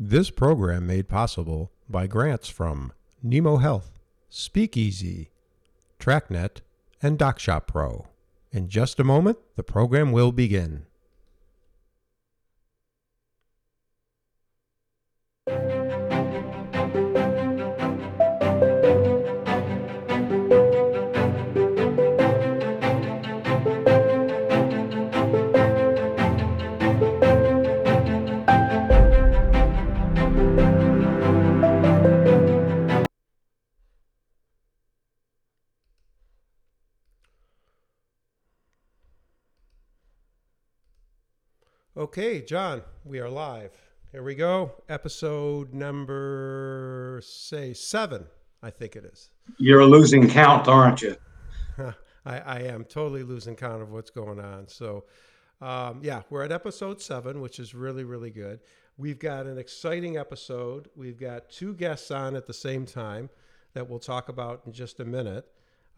This program made possible by grants from Nemo Health, Speakeasy, TrackNet, and DocShop Pro. In just a moment, the program will begin. Okay, John, we are live. Here we go. Episode number, say, seven, I think it is. You're losing count, aren't you? I, I am totally losing count of what's going on. So, um, yeah, we're at episode seven, which is really, really good. We've got an exciting episode. We've got two guests on at the same time that we'll talk about in just a minute.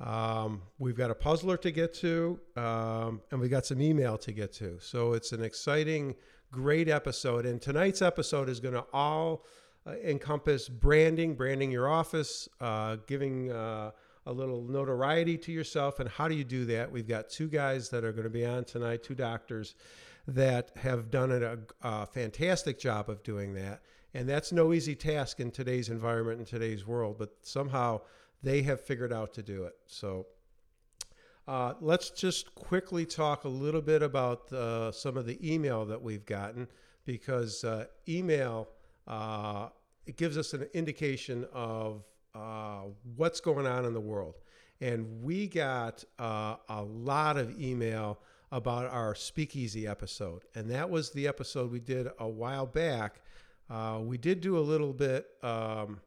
Um, we've got a puzzler to get to, um, and we got some email to get to. So it's an exciting, great episode. And tonight's episode is going to all uh, encompass branding, branding your office, uh, giving uh, a little notoriety to yourself. And how do you do that? We've got two guys that are going to be on tonight, two doctors that have done a, a fantastic job of doing that. And that's no easy task in today's environment, in today's world, but somehow they have figured out to do it. So uh, let's just quickly talk a little bit about uh, some of the email that we've gotten because uh, email uh, it gives us an indication of uh, what's going on in the world. And we got uh, a lot of email about our speakeasy episode. And that was the episode we did a while back. we did do a little bit. Um,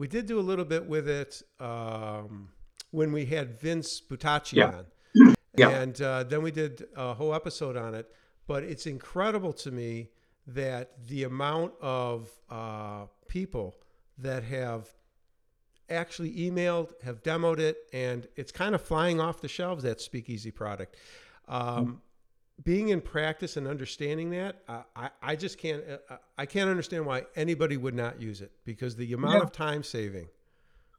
we did do a little bit with it um, when we had Vince Butacci Yeah. on. Yeah. And uh, then we did a whole episode on it. But it's incredible to me that the amount of uh, people that have actually emailed, have demoed it, and it's kind of flying off the shelves, that Speakeasy product. Um, being in practice and understanding that, uh, I, I just can't, uh, I can't understand why anybody would not use it because the amount Yeah. of time saving.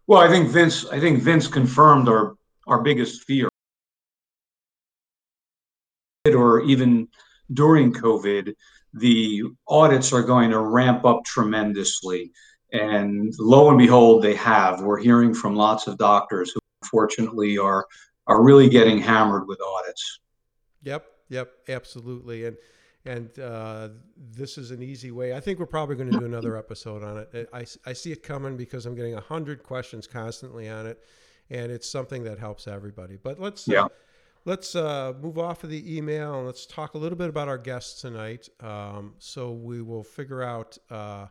Well, I think Vince. I think Vince confirmed our our biggest fear, or even during COVID, the audits are going to ramp up tremendously, and lo and behold, they have. We're hearing from lots of doctors who, unfortunately, are are really getting hammered with audits. Yep, yep, absolutely. And and uh, this is an easy way. I think we're probably going to do another episode on it. I, I see it coming because I'm getting a hundred questions constantly on it, and it's something that helps everybody. But let's uh, Yeah. let's uh, move off of the email and let's talk a little bit about our guests tonight. Um, so we will figure out. Uh,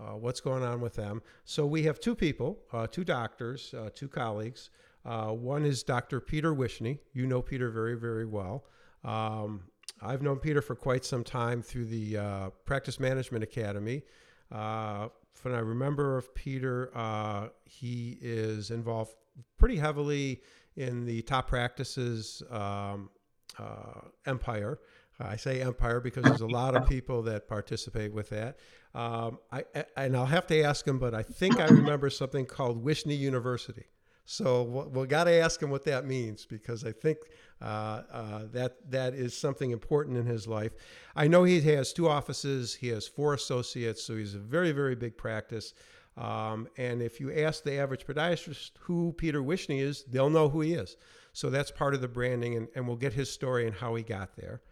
uh, what's going on with them? So we have two people, uh, two doctors, uh, two colleagues. Uh, one is Dr. Peter Wishney. You know Peter very, very well. Um, I've known Peter for quite some time through the uh, Practice Management Academy. Uh, when I remember of Peter, uh, he is involved pretty heavily in the top practices um, uh, empire. I say empire because there's a lot of people that participate with that. Um, I, and I'll have to ask him, but I think I remember something called Wishney University. So we'll, we'll got to ask him what that means because I think uh, uh, that that is something important in his life. I know he has two offices. He has four associates, so he's a very very big practice. Um, and if you ask the average podiatrist who Peter Wishney is, they'll know who he is. So that's part of the branding, and, and we'll get his story and how he got there.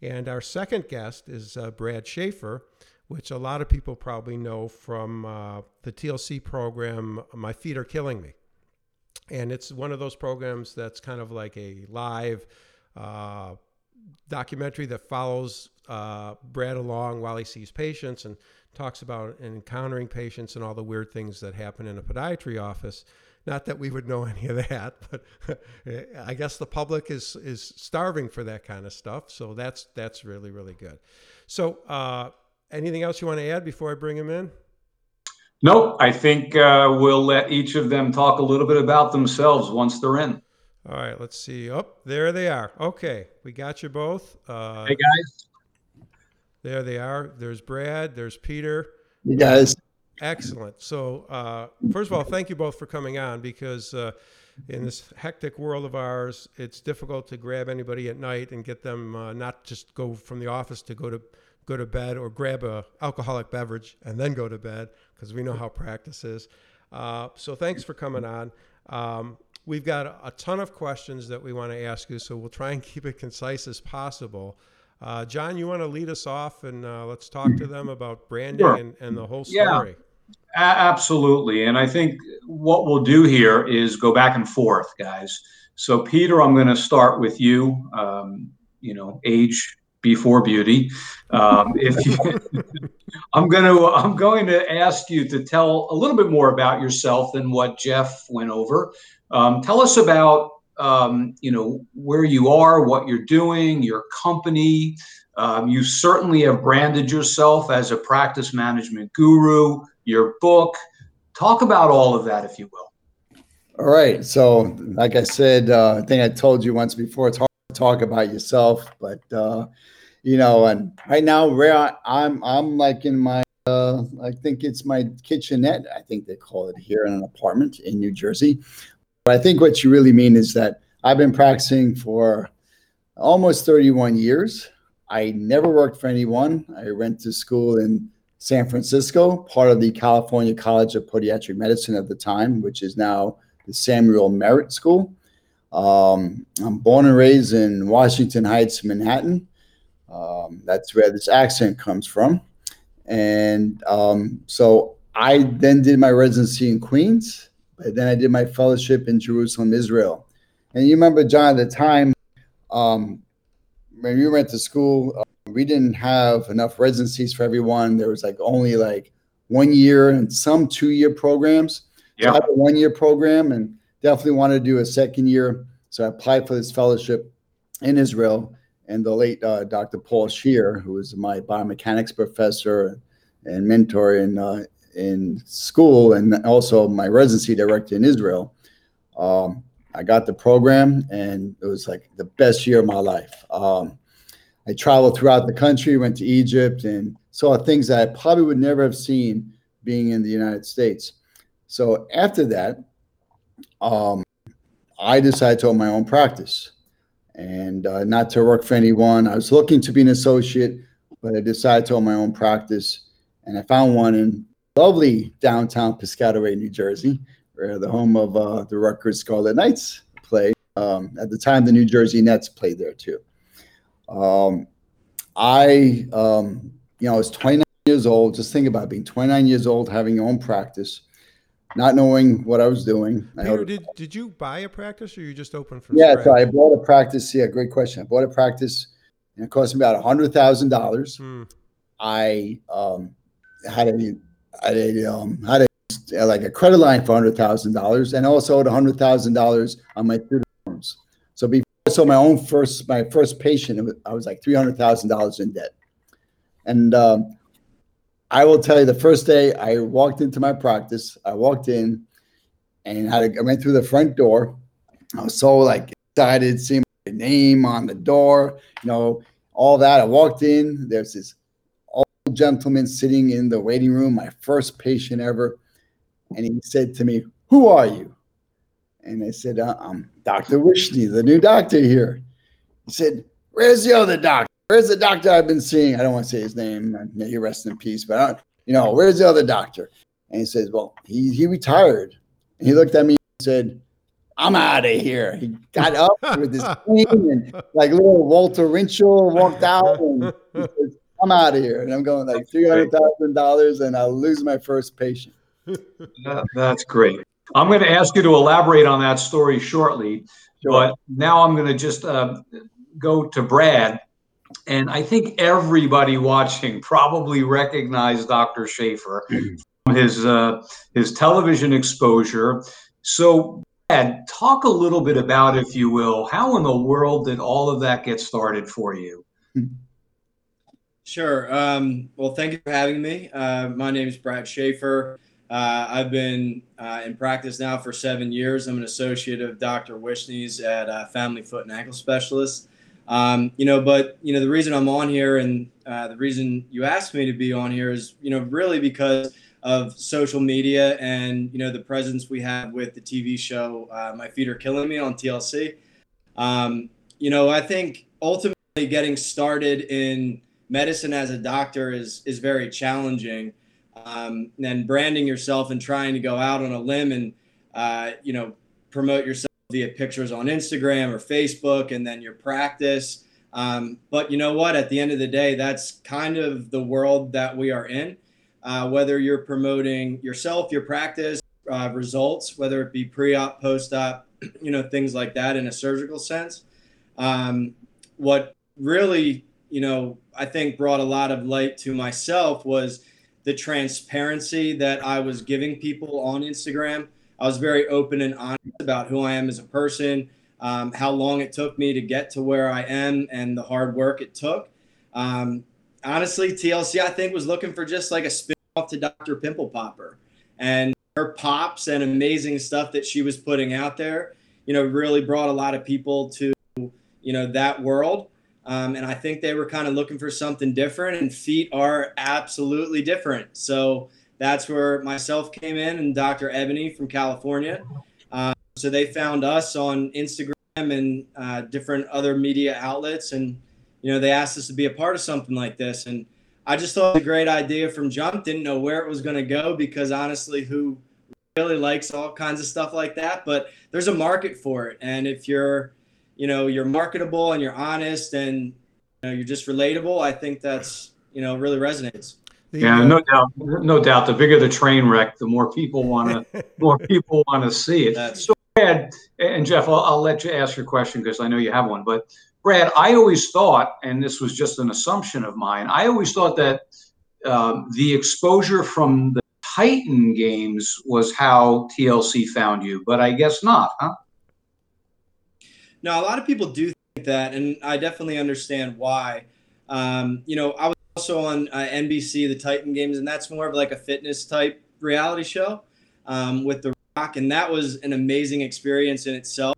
And our second guest is uh, Brad Schaefer, which a lot of people probably know from uh, the TLC program, My Feet Are Killing Me and it's one of those programs that's kind of like a live uh, documentary that follows uh, Brad along while he sees patients and talks about encountering patients and all the weird things that happen in a podiatry office. Not that we would know any of that, but I guess the public is is starving for that kind of stuff. So that's that's really really good. So, uh, anything else you want to add before I bring him in? Nope, I think uh, we'll let each of them talk a little bit about themselves once they're in. All right, let's see. Oh, there they are. Okay, we got you both. Uh, Hey guys. There they are. There's Brad. There's Peter. You guys. Excellent. So, uh, first of all, thank you both for coming on because uh, in this hectic world of ours, it's difficult to grab anybody at night and get them uh, not just go from the office to go to go to bed or grab a alcoholic beverage and then go to bed because we know how practice is. Uh, so, thanks for coming on. Um, we've got a ton of questions that we want to ask you, so we'll try and keep it concise as possible. Uh, John, you want to lead us off and uh, let's talk to them about branding sure. and, and, the whole story. Yeah. Absolutely. And I think what we'll do here is go back and forth, guys. So, Peter, I'm going to start with you. Um, you know, age before beauty. Um, if you, I'm going to, I'm going to ask you to tell a little bit more about yourself than what Jeff went over. Um, tell us about, um, you know, where you are, what you're doing, your company. Um, you certainly have branded yourself as a practice management guru your book. Talk about all of that, if you will. All right. So, like I said, uh, I think I told you once before, it's hard talk about yourself, but uh, you know, and right now, where I'm, I'm like in my, uh, I think it's my kitchenette. I think they call it here in an apartment in New Jersey. But I think what you really mean is that I've been practicing for almost 31 years. I never worked for anyone. I went to school in San Francisco, part of the California College of Podiatric Medicine at the time, which is now the Samuel Merritt School. Um, I'm born and raised in Washington Heights, Manhattan. Um, that's where this accent comes from. And um, so I then did my residency in Queens, but then I did my fellowship in Jerusalem, Israel. And you remember, John, at the time um, when we went to school, uh, we didn't have enough residencies for everyone. There was like only like one year and some two year programs. Yeah. So I had a one year program and definitely wanted to do a second year. So I applied for this fellowship in Israel. And the late uh, Dr. Paul Shear, who was my biomechanics professor and mentor in uh, in school, and also my residency director in Israel, um, I got the program, and it was like the best year of my life. Um, I traveled throughout the country, went to Egypt, and saw things that I probably would never have seen being in the United States. So after that, um, I decided to own my own practice and uh, not to work for anyone. I was looking to be an associate, but I decided to own my own practice. And I found one in lovely downtown Piscataway, New Jersey, where the home of uh, the Rutgers Scarlet Knights play. Um, at the time, the New Jersey Nets played there too. Um, I, um, you know, I was 29 years old. Just think about being 29 years old, having your own practice, not knowing what I was doing. Peter, did, did you buy a practice or you just opened from Yeah, so I bought a practice. Yeah, great question. I bought a practice and it cost me about a hundred thousand dollars. Hmm. I um, had a, had a, um, had a, like a credit line for hundred thousand dollars and also a hundred thousand dollars on my student loans. So before so my own first my first patient was, i was like $300000 in debt and um, i will tell you the first day i walked into my practice i walked in and I went through the front door i was so like excited seeing my name on the door you know all that i walked in there's this old gentleman sitting in the waiting room my first patient ever and he said to me who are you and I said, uh, I'm Dr. Wishney, the new doctor here. He said, Where's the other doctor? Where's the doctor I've been seeing? I don't want to say his name. May he rest in peace. But, I, you know, where's the other doctor? And he says, Well, he, he retired. And he looked at me and said, I'm out of here. He got up with his cane and like little Walter Winchell walked out and says, I'm out of here. And I'm going like $300,000 and I'll lose my first patient. that's great. I'm going to ask you to elaborate on that story shortly, sure. but now I'm going to just uh, go to Brad. And I think everybody watching probably recognized Dr. Schaefer from his uh, his television exposure. So, Brad, talk a little bit about, if you will, how in the world did all of that get started for you? Sure. Um, well, thank you for having me. Uh, my name is Brad Schaefer. Uh, I've been uh, in practice now for seven years. I'm an associate of Dr. Wishney's at uh, Family Foot and Ankle Specialist. Um, you know, but you know, the reason I'm on here and uh, the reason you asked me to be on here is, you know, really because of social media and you know the presence we have with the TV show uh, My Feet Are Killing Me on TLC. Um, you know, I think ultimately getting started in medicine as a doctor is is very challenging. Um, and branding yourself and trying to go out on a limb and uh, you know promote yourself via pictures on Instagram or Facebook, and then your practice. Um, but you know what? At the end of the day, that's kind of the world that we are in. Uh, whether you're promoting yourself, your practice, uh, results, whether it be pre-op, post-op, you know, things like that in a surgical sense. Um, what really, you know, I think brought a lot of light to myself was the transparency that I was giving people on Instagram. I was very open and honest about who I am as a person, um, how long it took me to get to where I am, and the hard work it took. Um, honestly, TLC I think was looking for just like a spin off to Dr. Pimple Popper, and her pops and amazing stuff that she was putting out there, you know, really brought a lot of people to you know that world. Um, and I think they were kind of looking for something different, and feet are absolutely different. So that's where myself came in and Dr. Ebonie from California. Uh, so they found us on Instagram and uh, different other media outlets, and you know they asked us to be a part of something like this, and I just thought it was a great idea from jump. Didn't know where it was going to go because honestly, who really likes all kinds of stuff like that? But there's a market for it, and if you're you know you're marketable and you're honest and you know, you're just relatable, I think that's you know really resonates. The, Yeah, uh, no doubt, no doubt. The bigger the train wreck, the more people want to, more people want to see it. That's So, Brad and Jeff, I'll, I'll let you ask your question because I know you have one. But Brad, I always thought, and this was just an assumption of mine, I always thought that um, the exposure from the Titan games was how TLC found you, but I guess not, huh? No, a lot of people do think that, and I definitely understand why. Um, you know, I was also on uh, NBC, the Titan Games, and that's more of like a fitness type reality show um, with The Rock, and that was an amazing experience in itself.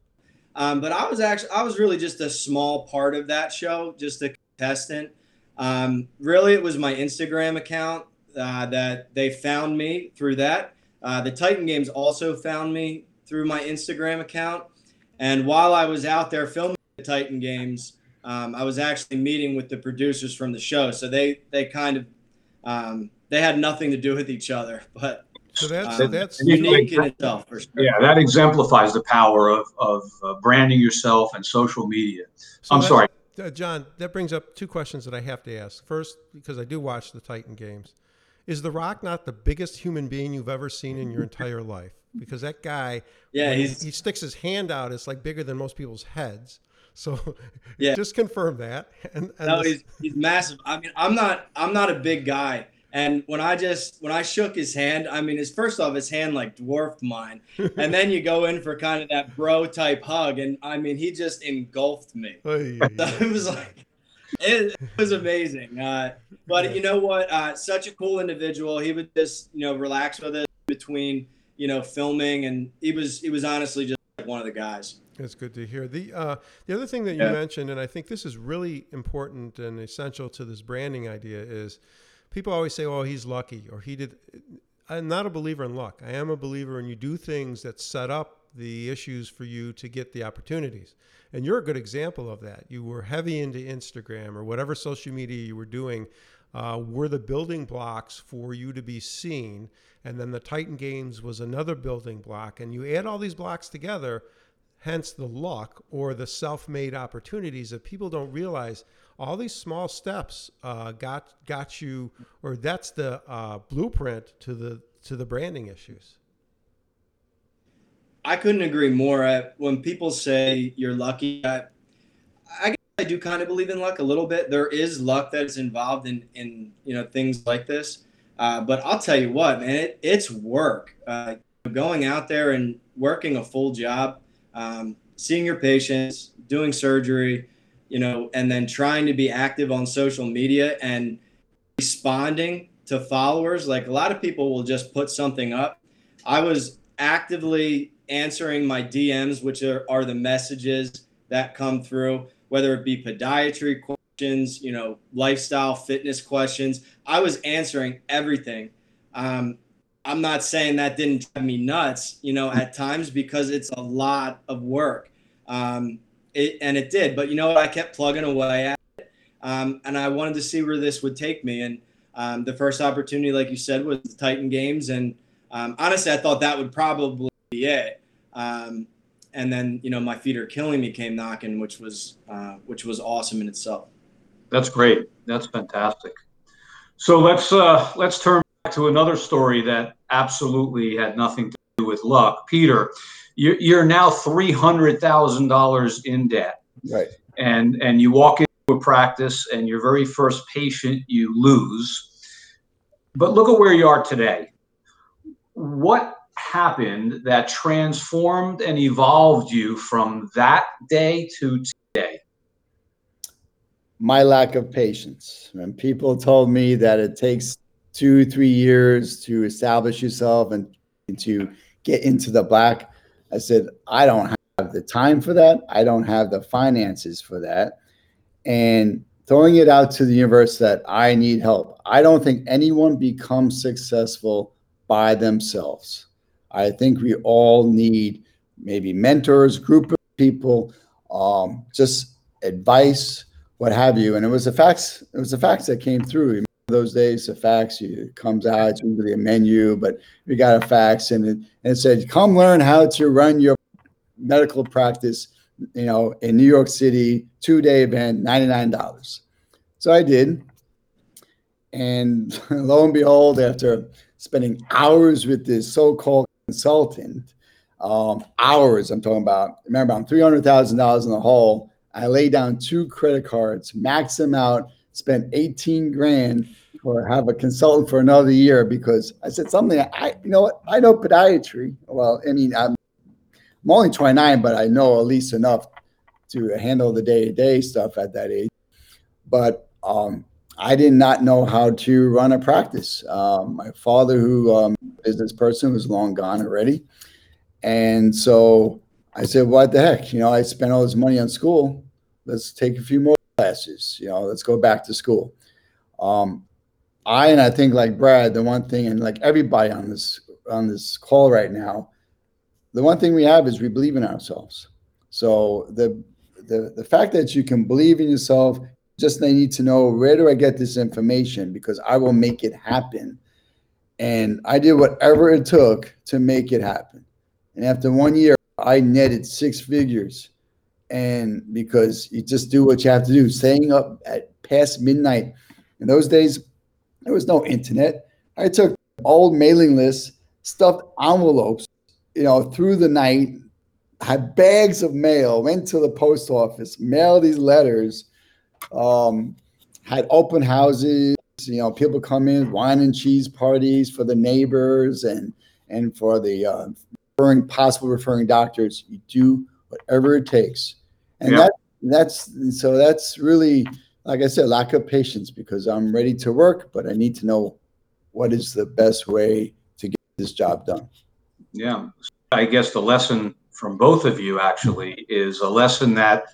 Um, but I was actually, I was really just a small part of that show, just a contestant. Um, really, it was my Instagram account uh, that they found me through that. Uh, the Titan Games also found me through my Instagram account. And while I was out there filming the Titan games, um, I was actually meeting with the producers from the show. So they they kind of um, they had nothing to do with each other, but so that's um, that's unique in itself for sure. Yeah, that exemplifies the power of, of uh, branding yourself and social media. so I'm sorry. uh, John. That brings up two questions that I have to ask. First, because I do watch the Titan games, is The Rock not the biggest human being you've ever seen in your entire life? Because that guy, Yeah, he's he sticks his hand out, it's like bigger than most people's heads. So, Yeah. just confirm that. And, and no, he's he's massive. I mean, I'm not I'm not a big guy. And when I just when I shook his hand, I mean, his first off, his hand like dwarfed mine, and then you go in for kind of that bro type hug, and I mean, he just engulfed me. Ay, So it was like it, it was amazing. Uh, but you know what? Uh, such a cool individual. He would just you know relax with us between you know filming, and he was he was honestly just like one of the guys. That's good to hear. The uh, the other thing that you Yeah. mentioned, and I think this is really important and essential to this branding idea, is people always say, "Oh, he's lucky," or "He did." I'm not a believer in luck. I am a believer in you do things that set up the issues for you to get the opportunities. And you're a good example of that. You were heavy into Instagram or whatever social media you were doing. Uh, were the building blocks for you to be seen, and then the Titan Games was another building block, and you add all these blocks together, hence the luck or the self-made opportunities that people don't realize all these small steps uh, got got you or that's the uh, blueprint to the to the branding issues I couldn't agree more. Uh, when people say you're lucky, I, I I do kind of believe in luck a little bit. There is luck that is involved in in you know things like this. Uh, but I'll tell you what, man, it, it's work. Uh, going out there and working a full job, um, seeing your patients, doing surgery, you know, and then trying to be active on social media and responding to followers. Like a lot of people will just put something up. I was actively answering my DMs, which are, are the messages that come through, whether it be podiatry questions, you know, lifestyle, fitness questions. I was answering everything. Um, I'm not saying that didn't drive me nuts, you know, at times because it's a lot of work. Um, it, and it did, but you know what? I kept plugging away at it. Um, and I wanted to see where this would take me. And um, the first opportunity, like you said, was the Titan Games. And um, honestly, I thought that would probably be it. Um, and then, you know, my feet are killing me came knocking, which was, uh, which was awesome in itself. That's great. That's fantastic. So let's uh, let's turn to another story that absolutely had nothing to do with luck. Peter, you're, you're now three hundred thousand dollars in debt, Right. and and you walk into a practice, and your very first patient you lose. But look at where you are today. What happened that transformed and evolved you from that day to today? my lack of patience. When people told me that it takes two, three years to establish yourself and to get into the black, I said, I don't have the time for that. I don't have the finances for that. And throwing it out to the universe that I need help. I don't think anyone becomes successful by themselves. I think we all need maybe mentors, group of people, um, just advice what have you. And it was the fax. It was the fax that came through. Those days, the fax you, it comes out. It's usually a menu, but we got a fax, and it, and it said, "Come learn how to run your medical practice." You know, in New York City, two day event, ninety nine dollars. So I did, and lo and behold, after spending hours with this so called consultant, um, hours I'm talking about. Remember, I'm three hundred thousand dollars in the hole I lay down two credit cards, max them out, spent 18 grand or have a consultant for another year because I said something. I, you know what? I know podiatry. Well, I mean, I'm, I'm only 29, but I know at least enough to handle the day to day stuff at that age. But um, I did not know how to run a practice. Um, my father, who um, business person, was long gone already, and so I said, "What the heck? You know, I spent all this money on school let's take a few more classes you know let's go back to school. Um i and i think like brad the one thing and like everybody on this on this call right now the one thing we have is we believe in ourselves. So the the the fact that you can believe in yourself just they need to know where do i get this information? Because i will make it happen. And i did whatever it took to make it happen. And after one year i netted six figures and because you just do what you have to do, staying up at past midnight. In those days, there was no internet. I took old mailing lists, stuffed envelopes, you know, through the night, had bags of mail, went to the post office, mailed these letters, um, had open houses, you know, people come in, wine and cheese parties for the neighbors and and for the uh, referring possible referring doctors. You do whatever it takes. And Yeah. that that's so that's really like I said, lack of patience because I'm ready to work, but I need to know what is the best way to get this job done. Yeah, I guess the lesson from both of you actually is a lesson that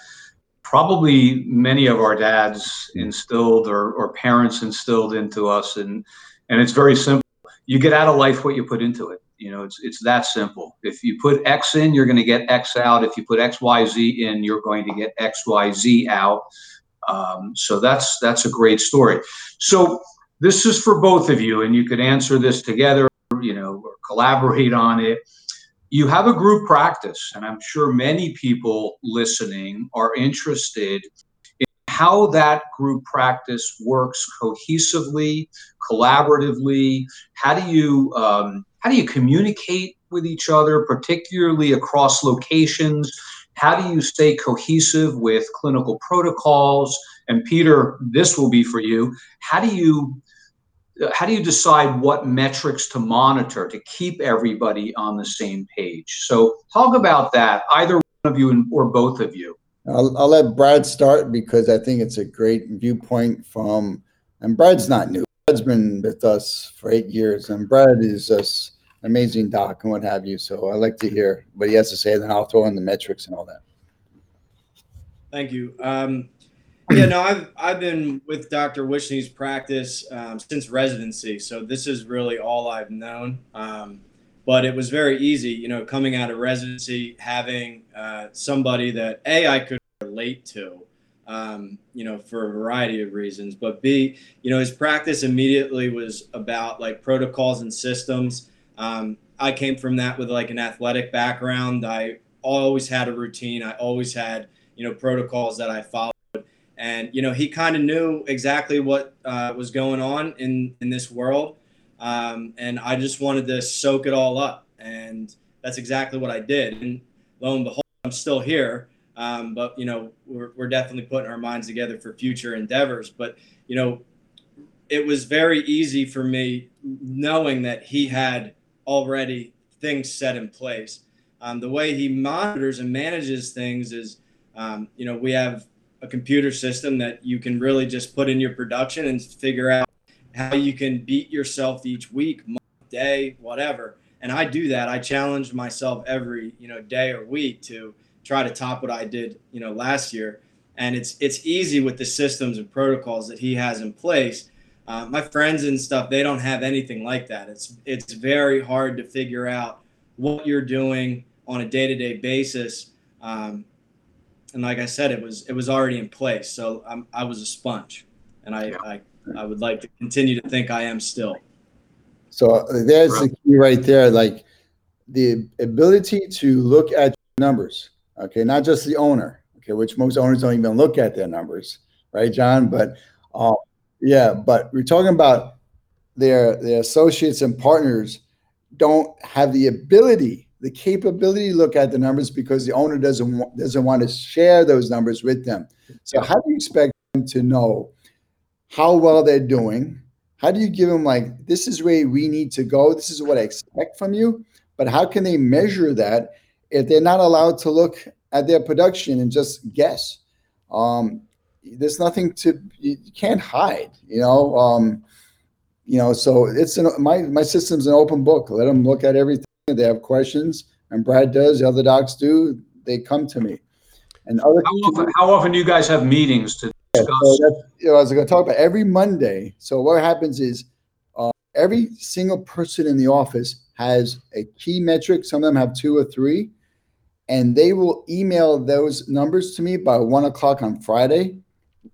probably many of our dads instilled or, or parents instilled into us, and and it's very simple. You get out of life what you put into it. You know, it's it's that simple. If you put X in, you're going to get X out. If you put X Y Z in, you're going to get X Y Z out. Um, so that's that's a great story. So this is for both of you, and you could answer this together you know, or collaborate on it. You have a group practice, and I'm sure many people listening are interested in how that group practice works cohesively, collaboratively. How do you um, how do you communicate with each other, particularly across locations? How do you stay cohesive with clinical protocols? And Peter, this will be for you. How do you uh, how do you decide what metrics to monitor to keep everybody on the same page? So talk about that, either one of you or both of you. I'll, I'll let Brad start because I think it's a great viewpoint from, and Brad's not new. Brad's been with us for eight years, and Brad is just an amazing doc and what have you. So I like to hear what he has to say, then I'll throw in the metrics and all that. Thank you. Um, yeah, no, I've I've been with Dr. Wishney's practice um, since residency, so this is really all I've known. Um, but it was very easy, you know, coming out of residency, having uh, somebody that a I could relate to, um, you know, for a variety of reasons, but b, you know, his practice immediately was about like protocols and systems. Um, I came from that with like an athletic background. I always had a routine. I always had you know protocols that I followed and you know he kind of knew exactly what uh, was going on in in this world um, and i just wanted to soak it all up and that's exactly what i did and lo and behold i'm still here um, but you know we're, we're definitely putting our minds together for future endeavors but you know it was very easy for me knowing that he had already things set in place um, the way he monitors and manages things is um, you know we have a computer system that you can really just put in your production and figure out how you can beat yourself each week, month, day, whatever. And I do that. I challenge myself every, you know, day or week to try to top what I did, you know, last year. And it's it's easy with the systems and protocols that he has in place. Uh, my friends and stuff, they don't have anything like that. It's it's very hard to figure out what you're doing on a day-to-day basis um, and like I said, it was it was already in place. So I'm, I was a sponge, and I, Yeah. I I would like to continue to think I am still. So uh, there's the key right there, like the ability to look at numbers. Okay, not just the owner. Okay, which most owners don't even look at their numbers, right, John? But uh, yeah, but we're talking about their their associates and partners don't have the ability, the capability to look at the numbers because the owner doesn't wa- doesn't want to share those numbers with them. So how do you expect them to know how well they're doing? How do you give them like this is where we need to go? This is what I expect from you. But how can they measure that if they're not allowed to look at their production and just guess? Um, there's nothing to you can't hide, you know. Um, you know, so it's an my my system's an open book. Let them look at everything. If they have questions, and Brad does. The other docs do. They come to me, and other. How often, how often do you guys have meetings to Yeah, so that's, you know, I was going to talk about every Monday. So what happens is uh, every single person in the office has a key metric. Some of them have two or three, and they will email those numbers to me by one o'clock on Friday.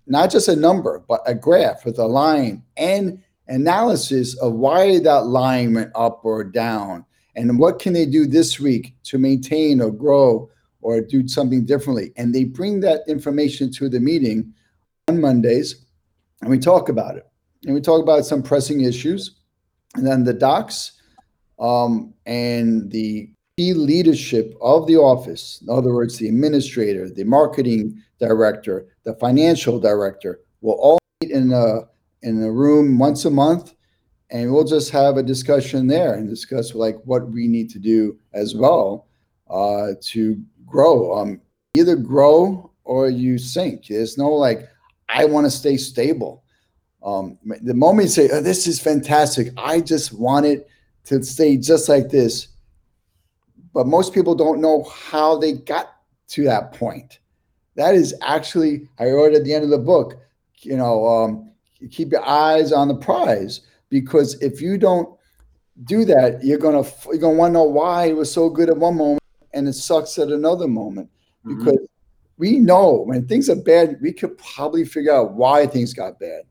Not just a number, but a graph with a line and analysis of why that line went up or down, and what can they do this week to maintain or grow or do something differently. And they bring that information to the meeting on Mondays, and we talk about it. And we talk about some pressing issues. And then the docs um, and the key leadership of the office, in other words, the administrator, the marketing director, the financial director, will all meet in a in a room once a month, and we'll just have a discussion there and discuss like what we need to do as well uh, to grow. Um, either grow or you sink. There's no like I want to stay stable. Um, the moment you say, oh, "This is fantastic," I just want it to stay just like this. But most people don't know how they got to that point. That is actually, I wrote at the end of the book. You know, um, keep your eyes on the prize because if you don't do that, you're gonna you're gonna want to know why it was so good at one moment and it sucks at another moment Mhm. because we know when things are bad, we could probably figure out why things got bad.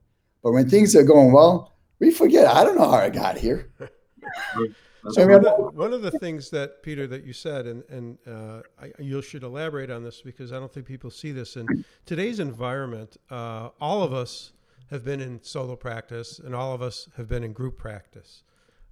But when things are going well, we forget. I don't know how I got here. That's I So mean, one, of, one of the things that Peter that you said, and and uh, I, you should elaborate on this because I don't think people see this in today's environment. Uh, all of us have been in solo practice, and all of us have been in group practice.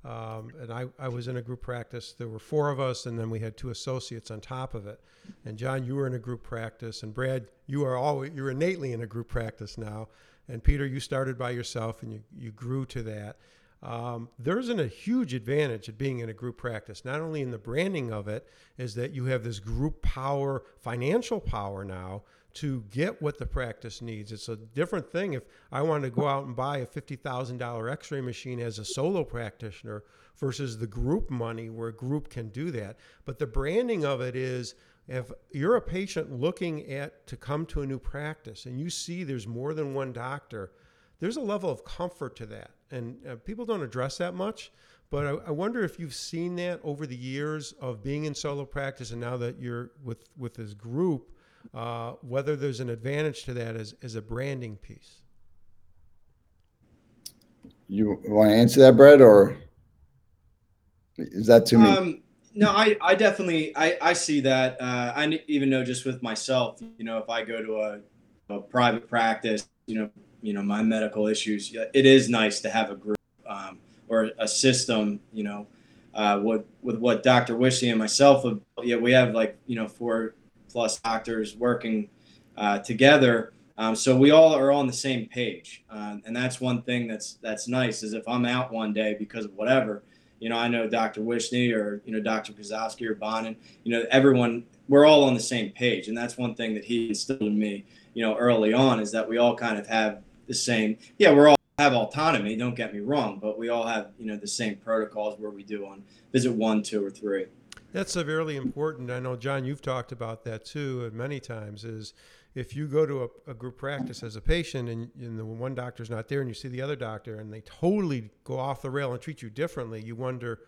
Um, and I, I was in a group practice. There were four of us, and then we had two associates on top of it. And John, you were in a group practice, and Brad, you are always you're innately in a group practice now. And Peter, you started by yourself, and you you grew to that. Um, there's an, a huge advantage of being in a group practice. Not only in the branding of it, is that you have this group power, financial power now to get what the practice needs. It's a different thing if I want to go out and buy a $50,000 x ray machine as a solo practitioner versus the group money where a group can do that. But the branding of it is if you're a patient looking at to come to a new practice and you see there's more than one doctor, there's a level of comfort to that. And uh, people don't address that much. But I, I, wonder if you've seen that over the years of being in solo practice and now that you're with, with this group uh, whether there's an advantage to that as, as a branding piece. You want to answer that, Brett, or is that too me? Um, no, I, I definitely I, I see that. Uh, I even know just with myself, you know, if I go to a, a private practice, you know, you know my medical issues, it is nice to have a group um, or a system, you know, uh, with with what Dr. Wishney and myself, yeah, we have like you know four plus doctors working uh, together. Um, so we all are on the same page, uh, and that's one thing that's that's nice. Is if I'm out one day because of whatever, you know, I know Dr. Wishney or you know Dr. Kozowski or Bonin, you know, everyone we're all on the same page, and that's one thing that he instilled in me, you know, early on is that we all kind of have the same. Yeah, we're all have autonomy. Don't get me wrong, but we all have you know the same protocols where we do on visit one, two, or three. That's severely important. I know, John, you've talked about that too uh, many times. Is if you go to a, a group practice as a patient and, and, the one doctor's not there and you see the other doctor and they totally go off the rail and treat you differently, you wonder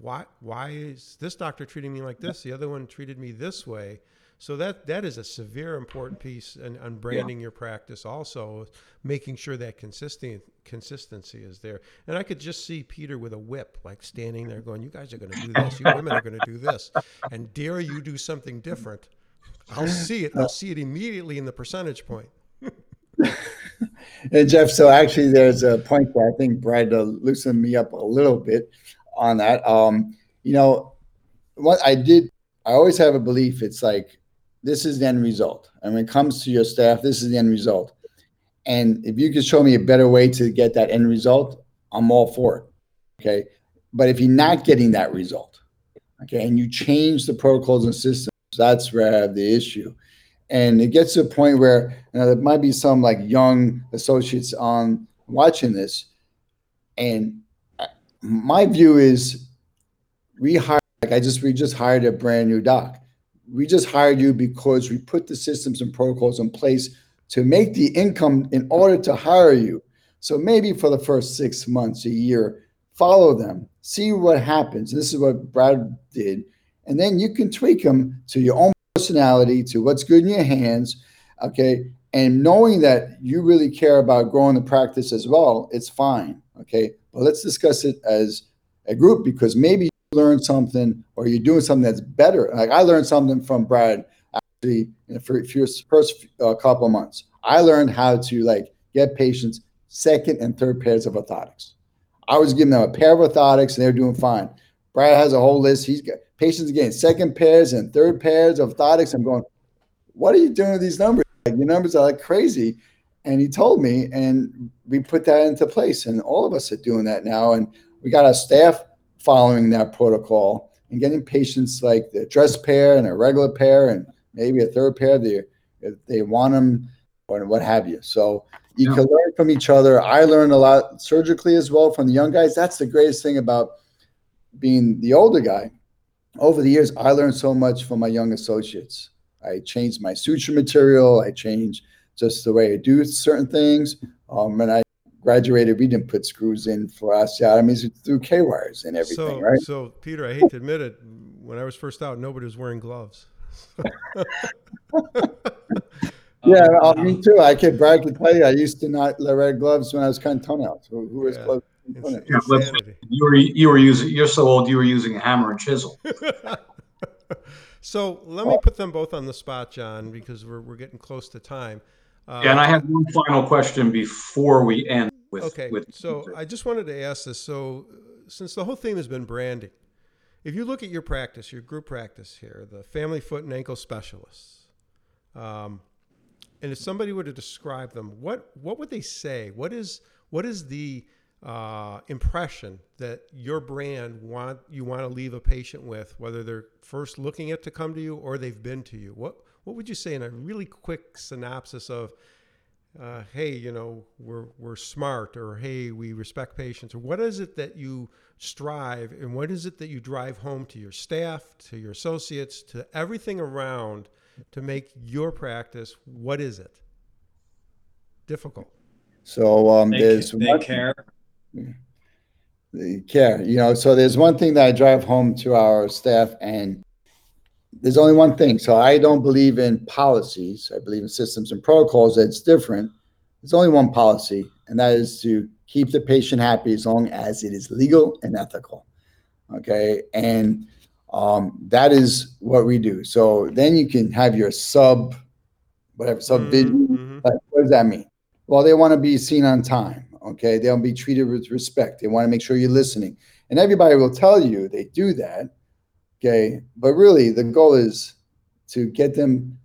why why is this doctor treating me like this? The other one treated me this way. So that that is a severe important piece in, on branding yeah. your practice. Also, making sure that consistent consistency is there. And I could just see Peter with a whip, like standing there, going, "You guys are going to do this. You women are going to do this, and dare you do something different." I'll see it. I'll see it immediately in the percentage point. and Jeff, so actually, there's a point that I think Brad uh, loosened me up a little bit on that. Um, you know, what I did, I always have a belief. It's like this is the end result. And when it comes to your staff, this is the end result. And if you could show me a better way to get that end result, I'm all for it. Okay. But if you're not getting that result, okay, and you change the protocols and systems, that's where I have the issue. And it gets to a point where you know, there might be some like young associates on watching this. And my view is we hire, like I just, we just hired a brand new doc we just hired you because we put the systems and protocols in place to make the income in order to hire you. So maybe for the first six months, a year, follow them, see what happens. This is what Brad did. And then you can tweak them to your own personality, to what's good in your hands. Okay. And knowing that you really care about growing the practice as well, it's fine. Okay. But let's discuss it as a group because maybe learn something or you're doing something that's better. Like I learned something from Brad actually in the first, first uh, couple months. I learned how to like get patients second and third pairs of orthotics. I was giving them a pair of orthotics and they're doing fine. Brad has a whole list. He's got patients getting second pairs and third pairs of orthotics. I'm going, what are you doing with these numbers? Like, your numbers are like crazy. And he told me, and we put that into place. And all of us are doing that now. And we got our staff following that protocol and getting patients like the dress pair and a regular pair and maybe a third pair they if they want them or what have you. So you yeah. can learn from each other. I learned a lot surgically as well from the young guys. That's the greatest thing about being the older guy. Over the years, I learned so much from my young associates. I changed my suture material. I changed just the way I do certain things. Um, and I graduated, we didn't put screws in for osteotomies It's through K wires and everything, so, right? So, Peter, I hate to admit it, when I was first out, nobody was wearing gloves. yeah, uh, me too. I can brag to tell you, I used to not wear gloves when I was cutting toenails. Who, who was yeah. gloves? Yeah, you were you were using. You're so old. You were using a hammer and chisel. so let me put them both on the spot, John, because we're we're getting close to time. Uh, yeah, and I have one final question before we end. With, okay, with so I just wanted to ask this. So, since the whole theme has been branding, if you look at your practice, your group practice here, the family foot and ankle specialists, um, and if somebody were to describe them, what what would they say? What is what is the uh, impression that your brand want you want to leave a patient with, whether they're first looking at to come to you or they've been to you? What what would you say in a really quick synopsis of, uh, hey, you know, we're we're smart, or hey, we respect patients, or what is it that you strive, and what is it that you drive home to your staff, to your associates, to everything around, to make your practice? What is it? Difficult. So um, They, there's they one- care. the care you know so there's one thing that i drive home to our staff and there's only one thing so i don't believe in policies i believe in systems and protocols that's different there's only one policy and that is to keep the patient happy as long as it is legal and ethical okay and um, that is what we do so then you can have your sub whatever sub Mhm. but what does that mean? Well, they want to be seen on time. Okay. They'll be treated with respect. They want to make sure you're listening. And everybody will tell you they do that. Okay. But really, the goal is to get them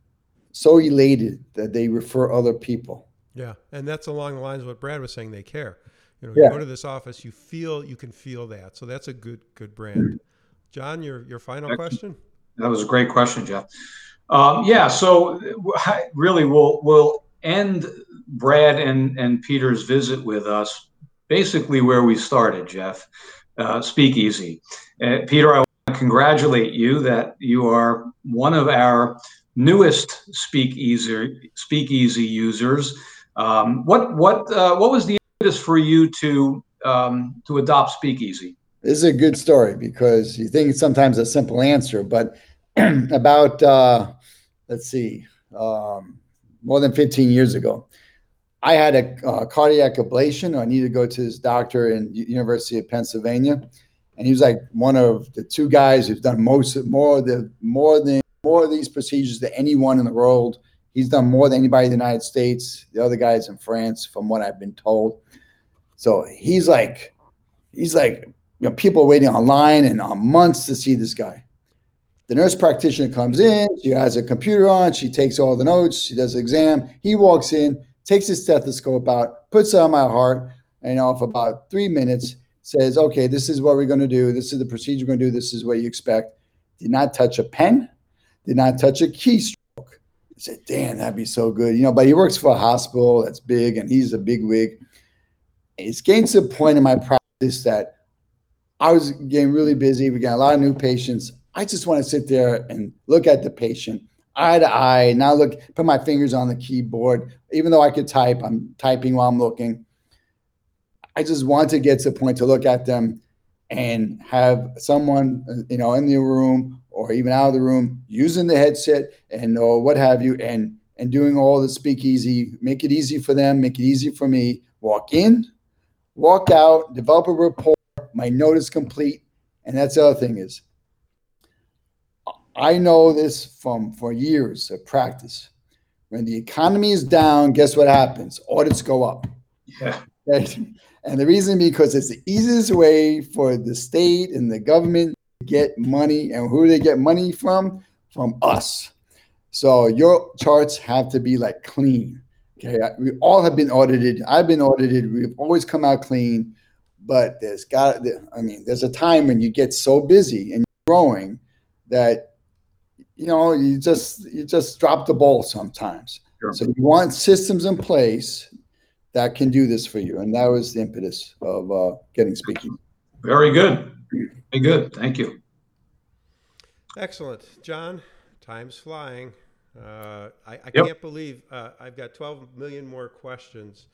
so elated that they refer other people. Yeah, and that's along the lines of what Brad was saying. They care. You know, Yeah. you go to this office, you feel, you can feel that. So that's a good, good brand. John, your your final Excellent. question. That was a great question, Jeff. Um, yeah, so really, we'll we'll end Brad and and Peter's visit with us basically where we started, Jeff. Uh, speakeasy, uh, Peter. I want to congratulate you that you are one of our newest speakeasy speakeasy users. Um, what what uh, what was the impetus for you to um, to adopt speakeasy? This is a good story because you think it's sometimes a simple answer, but about uh, let's see, um, more than 15 years ago, I had a cardiac ablation. I needed to go to this doctor in University of Pennsylvania, and he was like one of the two guys who's done most more the more than more of these procedures than anyone in the world. He's done more than anybody in the United States. The other guys in France, from what I've been told. So he's like, he's like you know, people waiting online and on months to see this guy. The nurse practitioner comes in, she has a computer on, she takes all the notes, she does the exam. He walks in, takes his stethoscope out, puts it on my heart, and off about three minutes, says, Okay, this is what we're going to do. This is the procedure we're going to do. This is what you expect. Did not touch a pen, did not touch a keystroke. I said, Damn, that'd be so good. You know, but he works for a hospital that's big and he's a big wig. It's getting to the point in my practice that I was getting really busy. We got a lot of new patients. I just want to sit there and look at the patient eye to eye. Now look, put my fingers on the keyboard. Even though I could type, I'm typing while I'm looking. I just want to get to the point to look at them and have someone, you know, in the room or even out of the room using the headset and or what have you, and and doing all the speakeasy, make it easy for them, make it easy for me. Walk in, walk out, develop a rapport. My note is complete, and that's the other thing is I know this from for years of practice. When the economy is down, guess what happens? Audits go up. Yeah. Right? And the reason because it's the easiest way for the state and the government to get money. And who do they get money from? From us. So your charts have to be like clean. Okay. We all have been audited. I've been audited. We've always come out clean. But there's got, I mean, there's a time when you get so busy and growing that you know you just you just drop the ball sometimes. Sure. So you want systems in place that can do this for you, and that was the impetus of uh, getting speaking. Very good. Very good. Thank you. Excellent, John. Time's flying. Uh, I, I Yep. can't believe uh, I've got 12 million more questions,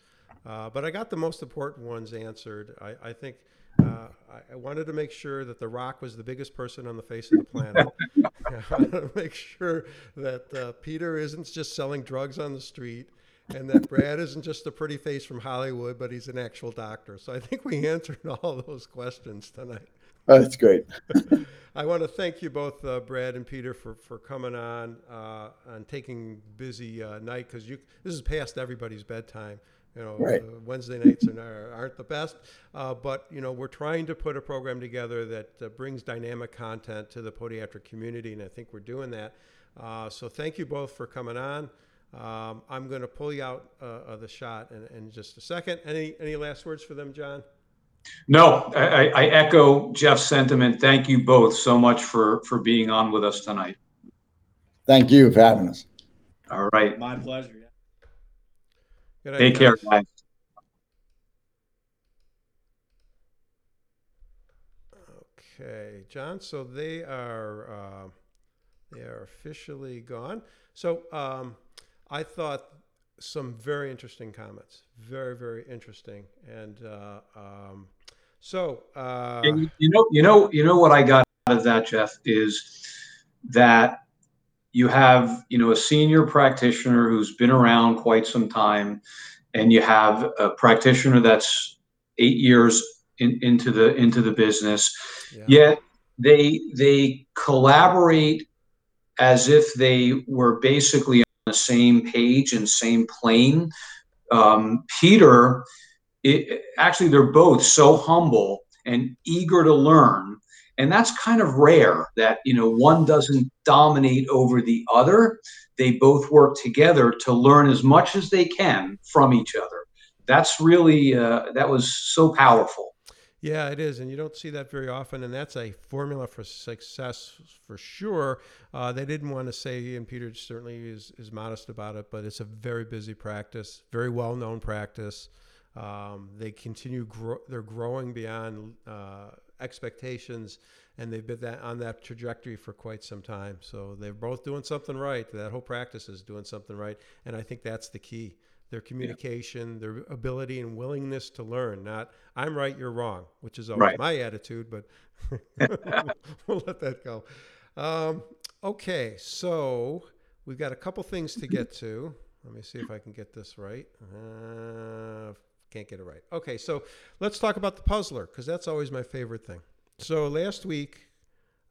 uh, but I got the most important ones answered. I, I think uh, I, I wanted to make sure that The Rock was the biggest person on the face of the planet. I wanted to make sure that uh, Peter isn't just selling drugs on the street. And that Brad isn't just a pretty face from Hollywood, but he's an actual doctor. So I think we answered all those questions tonight. Oh, that's great. I want to thank you both, uh, Brad and Peter, for, for coming on uh, and taking busy uh, night because you this is past everybody's bedtime. You know, Right. uh, Wednesday nights are, aren't the best, uh, but you know we're trying to put a program together that uh, brings dynamic content to the podiatric community, and I think we're doing that. Uh, so thank you both for coming on. Um, I'm going to pull you out uh, of the shot in, in just a second. Any any last words for them, John? No, I, I- I echo Jeff's sentiment. Thank you both so much for, for being on with us tonight. Thank you for having us. All right. My pleasure. Yeah. Good Take night, care, guys. guys. Okay, John. So they are uh, they are officially gone. So um, I thought some very interesting comments. Very very interesting. And uh, um, so uh, And you know, you know, you know what I got out of that, Jeff, is that you have, you know, a senior practitioner who's been around quite some time, and you have a practitioner that's eight years in, into the into the business. yeah, Yet they they collaborate as if they were basically the same page and same plane. Um, Peter it, actually they're both so humble and eager to learn. And that's kind of rare that you know one doesn't dominate over the other. They both work together to learn as much as they can from each other. That's really uh, that was so powerful Yeah, it is, and you don't see that very often, and that's a formula for success for sure. Uh, they didn't want to say, and Peter certainly is, is modest about it, but it's a very busy practice, very well known practice. Um, they continue, grow, they're growing beyond uh, expectations, and they've been that, on that trajectory for quite some time. So they're both doing something right. That whole practice is doing something right, and I think that's the key their communication, their ability and willingness to learn. Not I'm right, you're wrong, which is always Right. my attitude, but we'll let that go. Um, okay, so we've got a couple things to get to. Let me see if I can get this right. Uh, can't get it right. Okay, so let's talk about the puzzler because that's always my favorite thing. So last week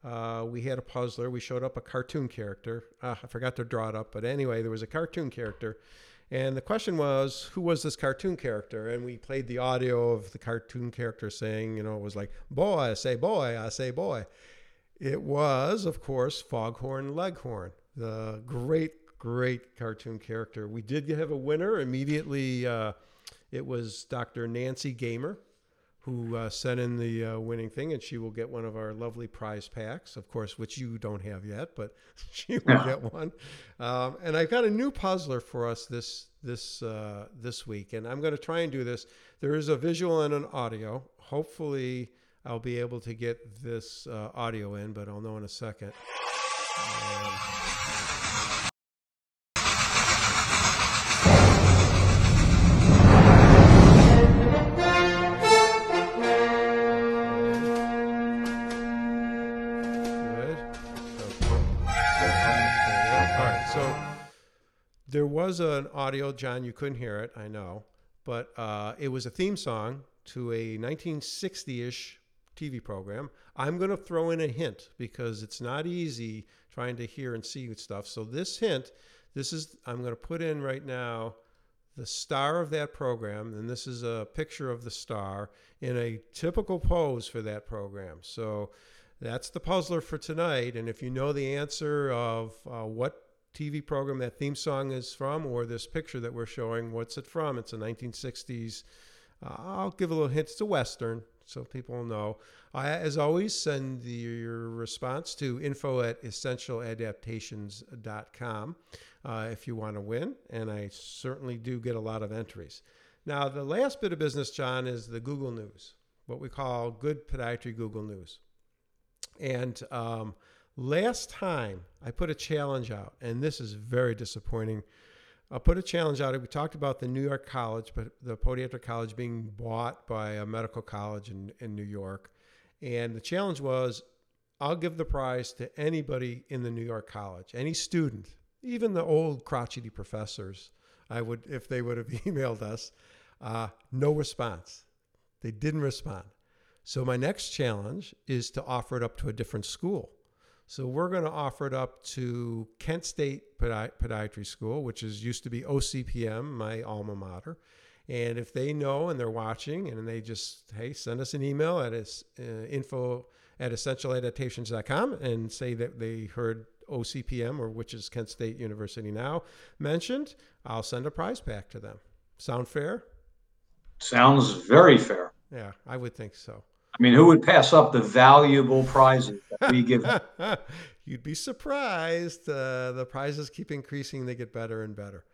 uh, we had a puzzler. We showed up a cartoon character. Ah, I forgot to draw it up, but anyway, there was a cartoon character. And the question was, who was this cartoon character? And we played the audio of the cartoon character saying, you know, it was like, boy, I say boy, I say boy. It was, of course, Foghorn Leghorn, the great, great cartoon character. We did have a winner immediately. Uh, it was Dr. Nancy Gamer, who uh, sent in the uh, winning thing, and she will get one of our lovely prize packs, of course, which you don't have yet, but she will get one. Um, and I've got a new puzzler for us this this uh, this week, and I'm going to try and do this. There is a visual and an audio. Hopefully, I'll be able to get this uh, audio in, but I'll know in a second. Um, was an audio, John. You couldn't hear it, I know, but uh, it was a theme song to a 1960-ish TV program. I'm going to throw in a hint because it's not easy trying to hear and see stuff. So this hint, this is I'm going to put in right now the star of that program, and this is a picture of the star in a typical pose for that program. So that's the puzzler for tonight. And if you know the answer of uh, what TV program that theme song is from, or this picture that we're showing, what's it from? It's a 1960s. Uh, I'll give a little hint. It's a western, so people will know. I, as always, send the, your response to info at essentialadaptations.com uh, if you want to win, and I certainly do get a lot of entries. Now, the last bit of business, John, is the Google News, what we call Good Podiatry Google News. And um, last time I put a challenge out, and this is very disappointing. I put a challenge out. We talked about the New York College, but the podiatric college being bought by a medical college in, in New York. And the challenge was I'll give the prize to anybody in the New York College, any student, even the old crotchety professors. I would, if they would have emailed us, uh, no response. They didn't respond. So my next challenge is to offer it up to a different school. So we're going to offer it up to Kent State Podi- Podiatry School, which is used to be OCPM, my alma mater. And if they know and they're watching, and they just hey send us an email at us, uh, info at essentialadaptations.com and say that they heard OCPM or which is Kent State University now mentioned, I'll send a prize pack to them. Sound fair? sounds very fair Yeah, I would think so. I mean who would pass up the valuable prizes that we give you'd be surprised. Uh, the prizes keep increasing; they get better and better.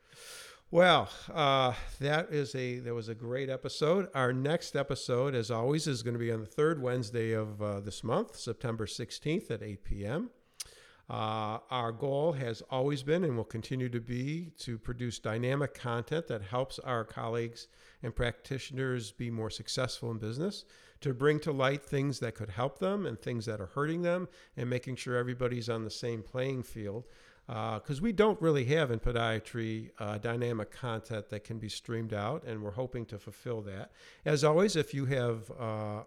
Well, uh, that is a that was a great episode. Our next episode, as always, is going to be on the third Wednesday of uh, this month, September sixteenth at eight p.m. Uh, our goal has always been and will continue to be to produce dynamic content that helps our colleagues and practitioners be more successful in business, to bring to light things that could help them and things that are hurting them, and making sure everybody's on the same playing field. Because we don't really have in podiatry uh, dynamic content that can be streamed out, and we're hoping to fulfill that. As always, if you have uh,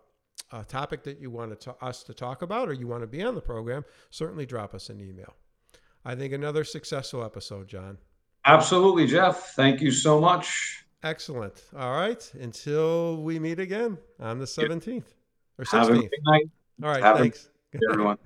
a topic that you want to us to talk about or you want to be on the program, certainly drop us an email. I think another successful episode, John. Absolutely, Jeff. Thank you so much. Excellent. All right. Until we meet again on the 17th or Have a 16th. good night, All right. have Thanks. everyone.